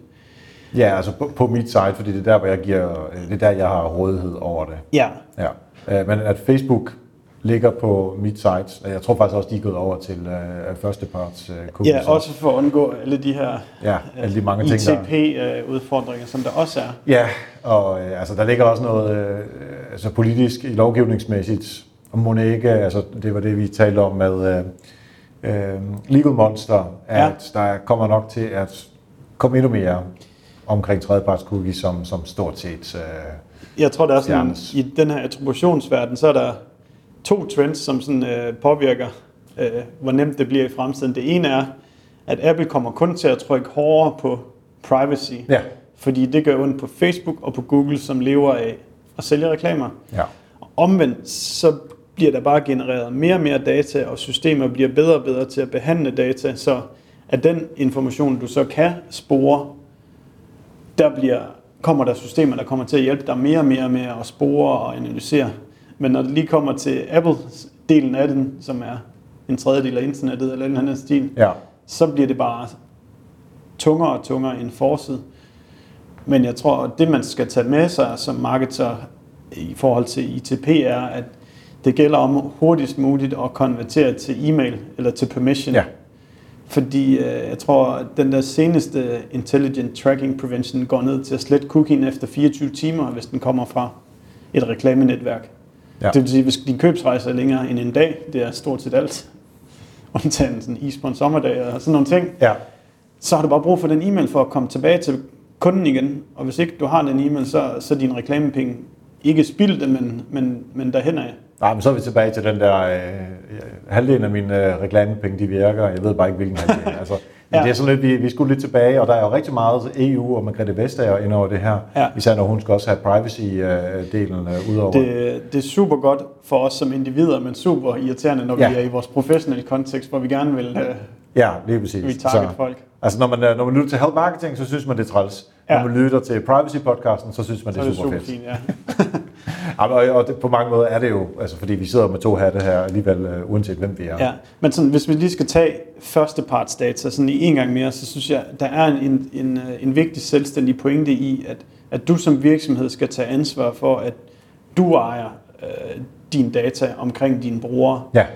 Ja, altså på, på mit site, fordi det er der, hvor jeg giver, det er der, jeg har rådighed over det. Ja, Ja. Øh, men at Facebook ligger på og jeg tror faktisk også, de er gået over til øh, førsteparts øh, cookies. ja også for at undgå alle de her Ja, alle de mange ting, der... ITP-udfordringer, som der også er. Ja, og øh, altså, der ligger også noget øh, altså, politisk, lovgivningsmæssigt, og må ikke, altså, det var det, vi talte om med øh, øh, Legal Monster, at ja. der kommer nok til at komme endnu mere omkring tredjeparts cookies, som, som stort set... Øh, Jeg tror, der er sådan, Fjernes. i den her attributionsverden, så er der to trends, som sådan, øh, påvirker, øh, hvor nemt det bliver i fremtiden. Det ene er, at Apple kommer kun til at trykke hårdere på privacy, ja, fordi det gør ondt på Facebook og på Google, som lever af at sælge reklamer. ja, Omvendt så bliver der bare genereret mere og mere data, og systemer bliver bedre og bedre til at behandle data, så at den information, du så kan spore, der bliver, kommer der systemer, der kommer til at hjælpe dig mere og mere med at spore og analysere. Men når det lige kommer til Apple-delen af den, som er en tredjedel af internettet eller en anden stil, ja. så bliver det bare tungere og tungere end forset. Men jeg tror, at det man skal tage med sig som marketer i forhold til ITP er, at det gælder om hurtigst muligt at konvertere til e-mail eller til permission. Ja. Fordi øh, jeg tror, at den der seneste Intelligent Tracking Prevention går ned til at slette cookien efter 24 timer, hvis den kommer fra et reklamnetværk. Ja. Det vil sige, hvis din købsrejse er længere end en dag, det er stort set alt, undtagen sådan is på en sommerdag og sådan nogle ting, ja. så har du bare brug for den e-mail for at komme tilbage til kunden igen. Og hvis ikke du har den e-mail, så, så er din reklamepenge ikke spildte, men, men, men derhen af. Nej, men så er vi tilbage til den der, øh, halvdelen af mine øh, reklamepenge, de virker, jeg ved bare ikke, hvilken halvdel. Altså, men Ja. det er sådan lidt, vi, vi skulle lidt tilbage, og der er jo rigtig meget EU og Margrethe Vestager ind over det her. Ja. Især når hun skal også have privacy-delen øh, ud over. Det, det er super godt for os som individer, men super irriterende, når Ja. vi er i vores professionelle kontekst, hvor vi gerne vil uh, Ja, lige præcis. retarget folk. Altså når man, når man lytter til health marketing, så synes man, det er træls. Ja. Når man lytter til privacy-podcasten, så synes man, Så det er er super, super fedt. fint, ja. Ja, og, det, på mange måder er det jo, altså fordi vi sidder med to hatte her alligevel, øh, uanset hvem vi er. ja. Men sådan, hvis vi lige skal tage første parts data sådan i en gang mere, så synes jeg, der er en, en, øh, en vigtig selvstændig pointe i, at, at du som virksomhed skal tage ansvar for, at du ejer øh, din data omkring dine brugere. Ja.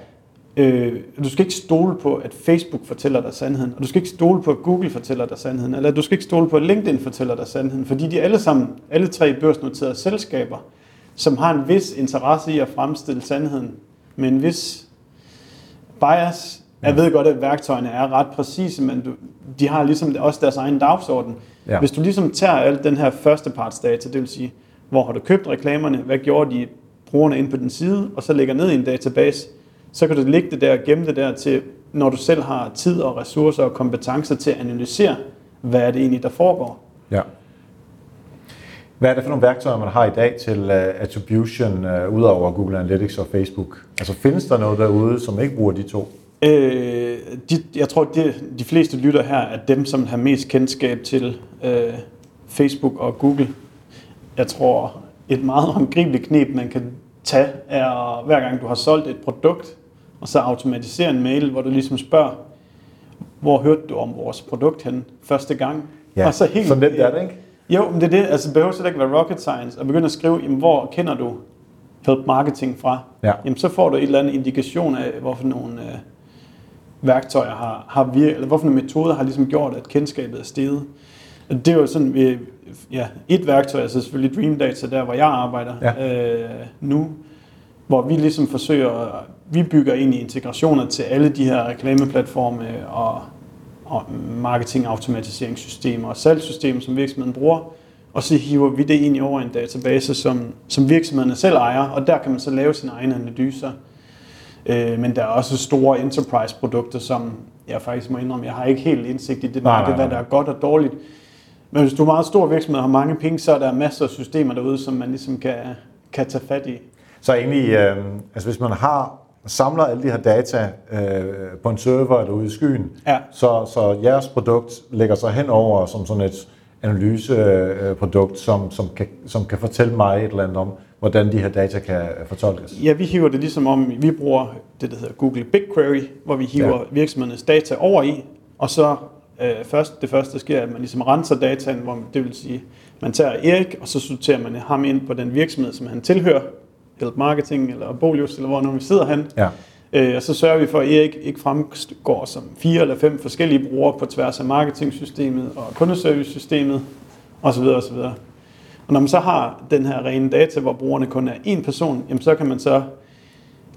Øh, du skal ikke stole på, at Facebook fortæller dig sandheden, og du skal ikke stole på, at Google fortæller dig sandheden, eller du skal ikke stole på, at LinkedIn fortæller dig sandheden, fordi de alle sammen, alle tre børsnoterede selskaber, som har en vis interesse i at fremstille sandheden med en vis bias. Jeg ved godt, at værktøjerne er ret præcise, men du, de har ligesom også deres egen dagsorden. Ja. Hvis du ligesom tager alt den her førstepartsdata, det vil sige, hvor har du købt reklamerne, hvad gjorde de brugerne ind på den side, og så lægger ned i en database, så kan du lægge det der og gemme det der til, når du selv har tid og ressourcer og kompetencer til at analysere, hvad er det egentlig, der foregår. Ja. Hvad er det for nogle værktøjer, man har i dag til uh, attribution, uh, udover Google Analytics og Facebook? Altså findes der noget derude, som ikke bruger de to? Øh, de, jeg tror, de, de fleste lytter her er dem, som har mest kendskab til øh, Facebook og Google. Jeg tror, et meget håndgribeligt knep, man kan tage, er hver gang du har solgt et produkt, og så automatisere en mail, hvor du ligesom spørger, hvor hørte du om vores produkt hen første gang? Ja, og så helt, den der, er det ikke? Jo, men det er det. Altså, det behøver slet ikke være rocket science. Og begynde at skrive, jamen, hvor kender du help marketing fra? Ja. Jamen, så får du et eller andet indikation af, hvorfor nogle øh, værktøjer har, har virket, eller hvorfor nogle metoder har ligesom gjort, at kendskabet er steget. Og det er jo sådan, vi, ja, et værktøj er så selvfølgelig Dream Data, der hvor jeg arbejder Ja. øh, nu, hvor vi ligesom forsøger, vi bygger ind i integrationer til alle de her reklameplatforme og, og marketing-automatiseringssystemer og salgssystemer, som virksomheden bruger, og så hiver vi det ind i over en database, som, som virksomhederne selv ejer, og der kan man så lave sine egne analyser. Øh, men der er også store enterprise-produkter, som jeg faktisk må indrømme, jeg har ikke helt indsigt i det Nej, marked, nej, nej. hvad der er godt og dårligt. Men hvis du er meget stor virksomhed og har mange penge, så er der masser af systemer derude, som man ligesom kan, kan tage fat i. Så egentlig, øh, altså hvis man har samler alle de her data øh, på en server eller ude i skyen, Ja. så, så jeres produkt lægger sig henover som sådan et analyseprodukt, som, som, kan, som kan fortælle mig et eller andet om, hvordan de her data kan fortolkes. Ja, vi hiver det ligesom om, vi bruger det, der hedder Google BigQuery, hvor vi hiver Ja. ja. virksomhedernes data over i, og så øh, først, det første sker, at man ligesom renser dataen, hvor man, det vil sige, man tager Erik, og så sorterer man ham ind på den virksomhed, som han tilhører, Help Marketing eller Bolius, eller hvor nu vi sidder han. Ja. Øh, og så sørger vi for, at Erik ikke fremgår som fire eller fem forskellige brugere på tværs af marketingsystemet og kundeservicesystemet osv. osv. Og når man så har den her rene data, hvor brugerne kun er én person, jamen så kan man så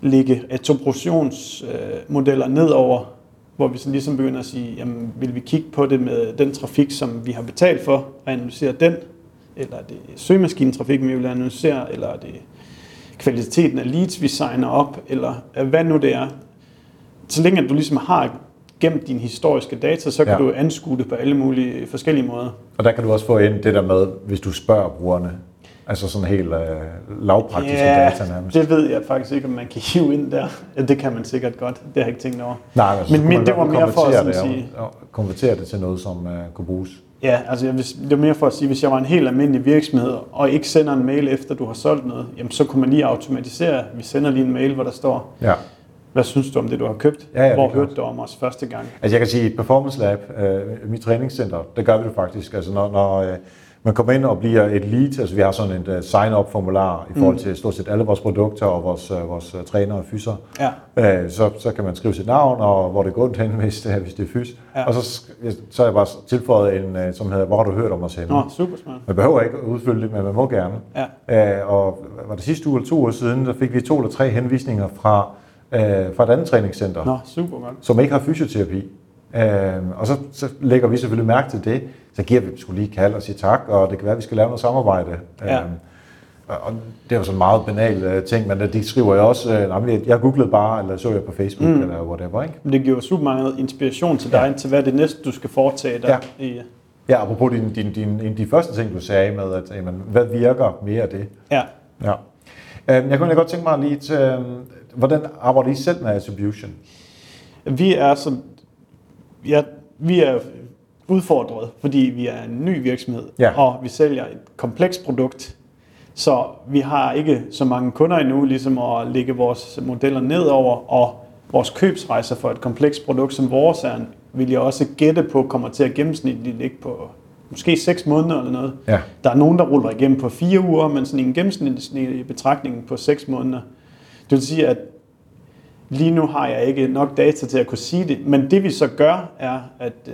lægge attributionsmodeller nedover, hvor vi så ligesom begynder at sige, jamen vil vi kigge på det med den trafik, som vi har betalt for, og analysere den, eller er det søgemaskinetrafik, vi vil analysere, eller er det kvaliteten af leads, vi signer op, eller øh, hvad nu det er. Så længe du ligesom har gemt dine historiske data, så kan Ja. ja. du anskue det på alle mulige forskellige måder. Og der kan du også få ind det der med, hvis du spørger brugerne, altså sådan helt øh, lavpraktiske data nærmest. det ved jeg faktisk ikke, om man kan hive ind der. Ja, det kan man sikkert godt. Det har jeg ikke tænkt over. Nej, men, så Men- men det var mere for at sådan det, sige- og, konvertere det til noget, som uh, kunne bruges. Ja, altså jeg, hvis, det er mere for at sige, hvis jeg var en helt almindelig virksomhed, og ikke sender en mail efter du har solgt noget, jamen så kunne man lige automatisere. Vi sender lige en mail, hvor der står, Ja. hvad synes du om det, du har købt? Ja, ja, hvor hørte du om os første gang? Altså jeg kan sige, i Performance Lab, øh, mit træningscenter, der gør vi det faktisk. Altså når, når øh, man kommer ind og bliver et lead, altså vi har sådan et uh, sign-up-formular i forhold Mm. til stort set alle vores produkter og vores, uh, vores uh, trænere og fyser. Ja, Øh, så, så kan man skrive sit navn og hvor det går hen, hvis det, hvis det er fys. Ja. Og så, så har jeg bare tilføjet en, øh, som hedder, hvor har du hørt om os henne? Nå, super smart. Man behøver ikke udfylde det, men man må gerne. Ja. Øh, og var det sidste uge eller to uger siden, der fik vi to eller tre henvisninger fra, øh, fra et andet træningscenter, Nå, super godt. som ikke har fysioterapi. Øh, og så, så lægger vi selvfølgelig mærke til det. Så giver vi dem skulle lige kald og sige tak, og det kan være, at vi skal lave noget samarbejde. Ja. Øh, og det er jo sådan en meget banal øh, ting, men de skriver jo også, øh, "Nå, men jeg- googlede bare, eller så jeg på Facebook, Mm. eller whatever, ikke? Men det giver super meget inspiration til dig, til hvad det næste, du skal foretage dig. Ja. I, Ja, apropos din, din, din, en af de første ting, du sagde med, at jamen, hvad virker mere af det? ja. Ja. Øh, Jeg kunne godt tænke mig lige til, øh, hvordan arbejder I selv med attribution? Vi er som, ja, vi er udfordret, fordi vi er en ny virksomhed, Ja. og vi sælger et komplekst produkt. Så vi har ikke så mange kunder endnu, ligesom at lægge vores modeller nedover, og vores købsrejser for et komplekst produkt som vores er, vil jeg også gætte på, kommer til at gennemsnitligt ligge på måske 6 måneder eller noget. Ja. Der er nogen, der ruller igennem på 4 uger, men sådan en gennemsnitlig betragtning på 6 måneder. Det vil sige, at lige nu har jeg ikke nok data til at kunne sige det, men det vi så gør, er, at øh,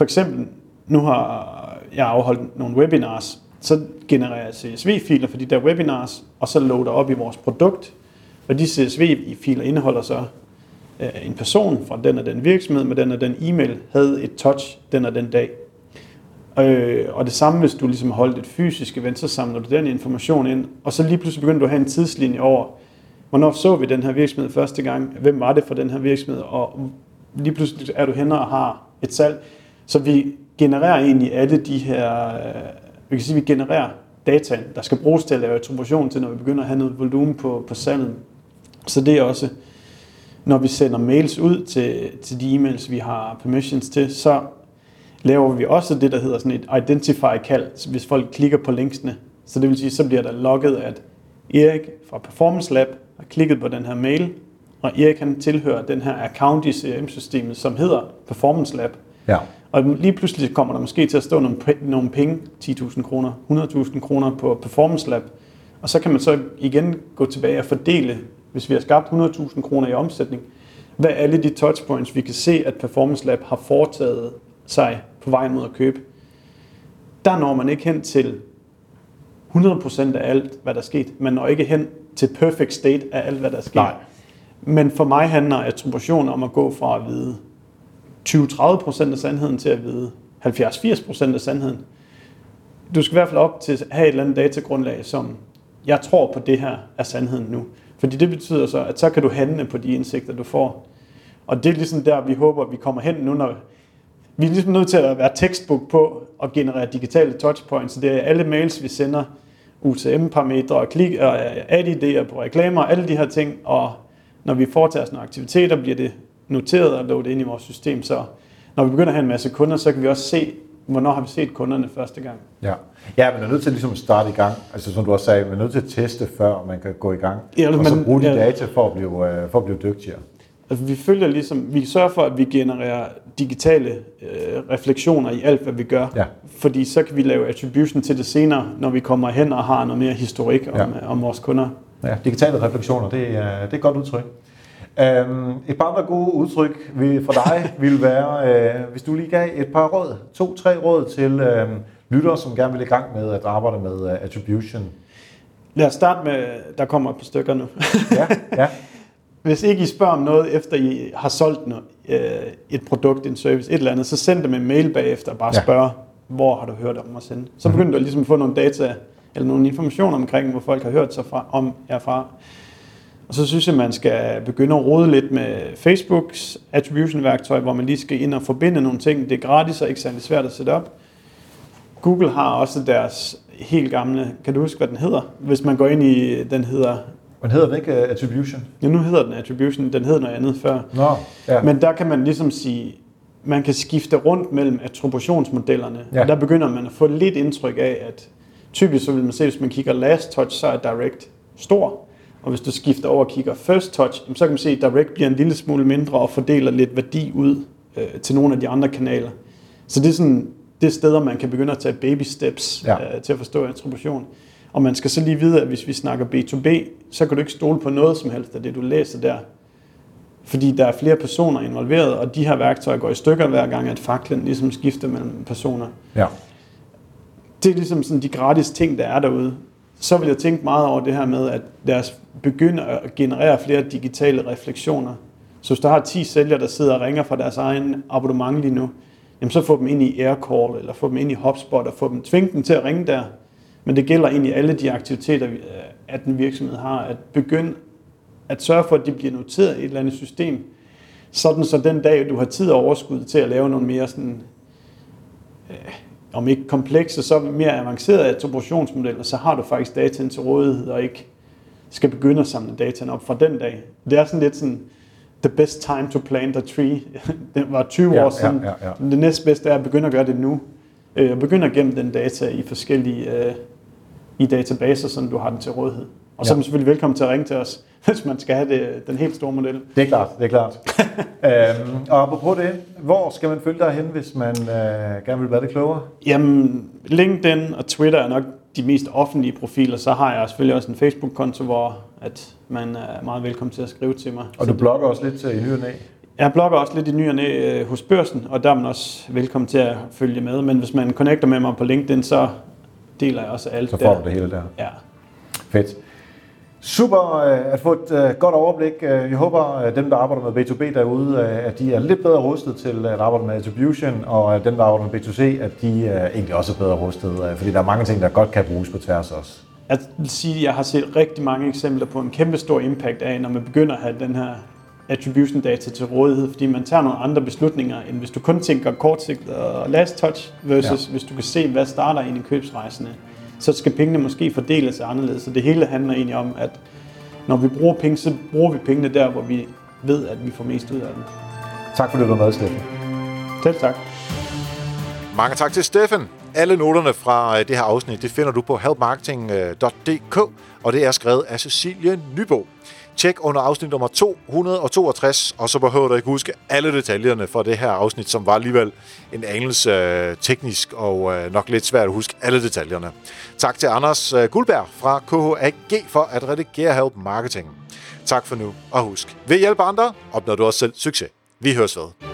for eksempel, nu har jeg afholdt nogle webinars, så genererer jeg CSV-filer for de der webinars, og så loader op i vores produkt, og de CSV-filer indeholder så øh, en person fra den og den virksomhed med den og den e-mail havde et touch den og den dag. Øh, og det samme, hvis du ligesom holdt et fysisk event, så samler du den information ind, og så lige pludselig begynder du at have en tidslinje over, hvornår så vi den her virksomhed første gang, hvem var det for den her virksomhed, og lige pludselig er du henne og har et salg. Så vi genererer egentlig alle de her, øh, vi kan sige, vi genererer data, der skal bruges til at lave attribution til, når vi begynder at have noget volumen på, på salget. Så det er også, når vi sender mails ud til, til de e-mails, vi har permissions til, så laver vi også det, der hedder sådan et identify-kald, hvis folk klikker på linksene. Så det vil sige, så bliver der logget, at Erik fra Performance Lab har klikket på den her mail, og Erik han tilhører den her account i CRM-systemet, som hedder Performance Lab. Ja. Og lige pludselig kommer der måske til at stå nogle, nogle penge, 10.000 kroner, 100.000 kroner på Performance Lab. Og så kan man så igen gå tilbage og fordele, hvis vi har skabt 100.000 kroner i omsætning, hvad alle de touchpoints, vi kan se, at Performance Lab har foretaget sig på vej mod at købe. Der når man ikke hen til 100% af alt, hvad der er sket. Man når ikke hen til perfect state af alt, hvad der er sket. Nej. Men for mig handler attribution om at gå fra at vide 20-30% af sandheden til at vide 70-80% af sandheden. Du skal i hvert fald op til at have et eller andet datagrundlag, som jeg tror på det her er sandheden nu. Fordi det betyder så, at så kan du handle på de indsigter, du får. Og det er ligesom der, vi håber, at vi kommer hen nu, når vi er ligesom nødt til at være textbook på at generere digitale touchpoints. Så det er alle mails, vi sender, UTM-parametre, klik, og ad-idéer på reklamer, alle de her ting. Og når vi foretager sådan nogle aktiviteter, bliver det noteret og loadet ind i vores system. Så når vi begynder at have en masse kunder, så kan vi også se, hvornår har vi set kunderne første gang. Ja, ja man er nødt til ligesom at starte i gang. Altså som du også sagde, man er nødt til at teste, før man kan gå i gang. Ja, og så men- bruge de ja. data for at blive, øh, for at blive dygtigere. Altså, vi følger ligesom, vi sørger for, at vi genererer digitale øh, refleksioner i alt, hvad vi gør. Ja. Fordi så kan vi lave attribution til det senere, når vi kommer hen og har noget mere historik om, Ja. ja. om vores kunder. Ja, digitale refleksioner, det er, det er et godt udtryk. Um, et par andre gode udtryk vil- for dig ville være, uh, hvis du lige gav et par råd, to-tre råd til um, lyttere, som gerne vil i gang med at arbejde med uh, attribution. Lad os starte med, der kommer et par stykker nu. Ja, ja, Hvis ikke I spørger om noget, efter I har solgt noget, øh, et produkt, en service, et eller andet, så send dem en mail bagefter og bare Ja. ja. spørg, hvor har du hørt om mig sende. Så begynder du ligesom at få nogle data, eller nogle informationer omkring, hvor folk har hørt sig fra, om jer fra. Og så synes jeg, man skal begynde at rode lidt med Facebooks attribution-værktøj, hvor man lige skal ind og forbinde nogle ting. Det er gratis og ikke særlig svært at sætte op. Google har også deres helt gamle, kan du huske, hvad den hedder? Hvis man går ind i, den hedder, men hedder det ikke uh, attribution? ja nu hedder den attribution, den hed noget andet før. Nå, ja. Men der kan man ligesom sige, man kan skifte rundt mellem attributionsmodellerne. Ja. Og der begynder man at få lidt indtryk af, at typisk så vil man se, hvis man kigger last touch, så er direct stor. Og hvis du skifter over og kigger first touch, så kan man se, at direct bliver en lille smule mindre og fordeler lidt værdi ud øh, til nogle af de andre kanaler. Så det er sådan det er steder, man kan begynde at tage baby steps ja. øh, til at forstå attribution. Og man skal så lige vide, at hvis vi snakker B2B, så kan du ikke stole på noget som helst af det, du læser der. Fordi der er flere personer involveret, og de her værktøjer går i stykker hver gang, at faklen ligesom skifter mellem personer. ja. Det er ligesom sådan de gratis ting, der er derude. Så vil jeg tænke meget over det her med, at lad os begynde at generere flere digitale refleksioner. Så hvis der har 10 sælgere, der sidder og ringer fra deres egen abonnement lige nu, jamen så få dem ind i Aircall, eller få dem ind i HubSpot, og få dem, tvinge dem til at ringe der. Men det gælder egentlig alle de aktiviteter, øh, at den virksomhed har, at begynde at sørge for, at de bliver noteret i et eller andet system, sådan så den dag, du har tid og overskud til at lave nogle mere sådan, øh, om ikke komplekse, så mere avancerede attributionsmodeller, så har du faktisk dataen til rådighed, og ikke skal begynde at samle dataen op fra den dag. Det er sådan lidt sådan, the best time to plant a tree. det var 20 Ja, år siden. ja, ja, ja. Det næstbedste er at begynde at gøre det nu. Øh, Og begynde at gemme den data i forskellige øh, i databaser, så du har den til rådighed. Og så er man selvfølgelig velkommen til at ringe til os, hvis man skal have det, den helt store model. Det er klart, det er klart. øhm, og på det, hvor skal man følge dig hen, hvis man øh, gerne vil være det klogere? Jamen, LinkedIn og Twitter er nok de mest offentlige profiler. Så har jeg selvfølgelig også en Facebook-konto, hvor at man er meget velkommen til at skrive til mig. Og du blogger også lidt i ny og næ? Jeg blogger også lidt i ny og næ øh, hos Børsen, og der er man også velkommen til at følge med. Men hvis man connecter med mig på LinkedIn, så deler jeg også alt Så får du det hele der? Ja. Fedt. Super øh, at få et øh, godt overblik. Jeg håber, at dem, der arbejder med B2B derude, at de er lidt bedre rustet til at arbejde med attribution, og dem, der arbejder med B2C, at de egentlig også er bedre rustet, fordi der er mange ting, der godt kan bruges på tværs også. Jeg vil sige, at jeg har set rigtig mange eksempler på en kæmpe stor impact af, når man begynder at have den her attribution data til rådighed, fordi man tager nogle andre beslutninger, end hvis du kun tænker kortsigtet og last touch, versus ja. hvis du kan se, hvad starter ind i købsrejsene, så skal pengene måske fordeles anderledes. Så det hele handler egentlig om, at når vi bruger penge, så bruger vi pengene der, hvor vi ved, at vi får mest ud af dem. Tak fordi du var med, Steffen. Selv tak. Mange tak til Steffen. Alle noterne fra øh, det her afsnit, det finder du på helpmarketing.dk, og det er skrevet af Cecilie Nybo. Tjek under afsnit nummer 262, og så behøver du ikke huske alle detaljerne for det her afsnit, som var alligevel en anelse øh, teknisk og øh, nok lidt svært at huske alle detaljerne. Tak til Anders øh, Guldberg fra KHAG for at redigere Help Marketing. Tak for nu, og husk, ved hjælp andre opnår du også selv succes. Vi høres ved.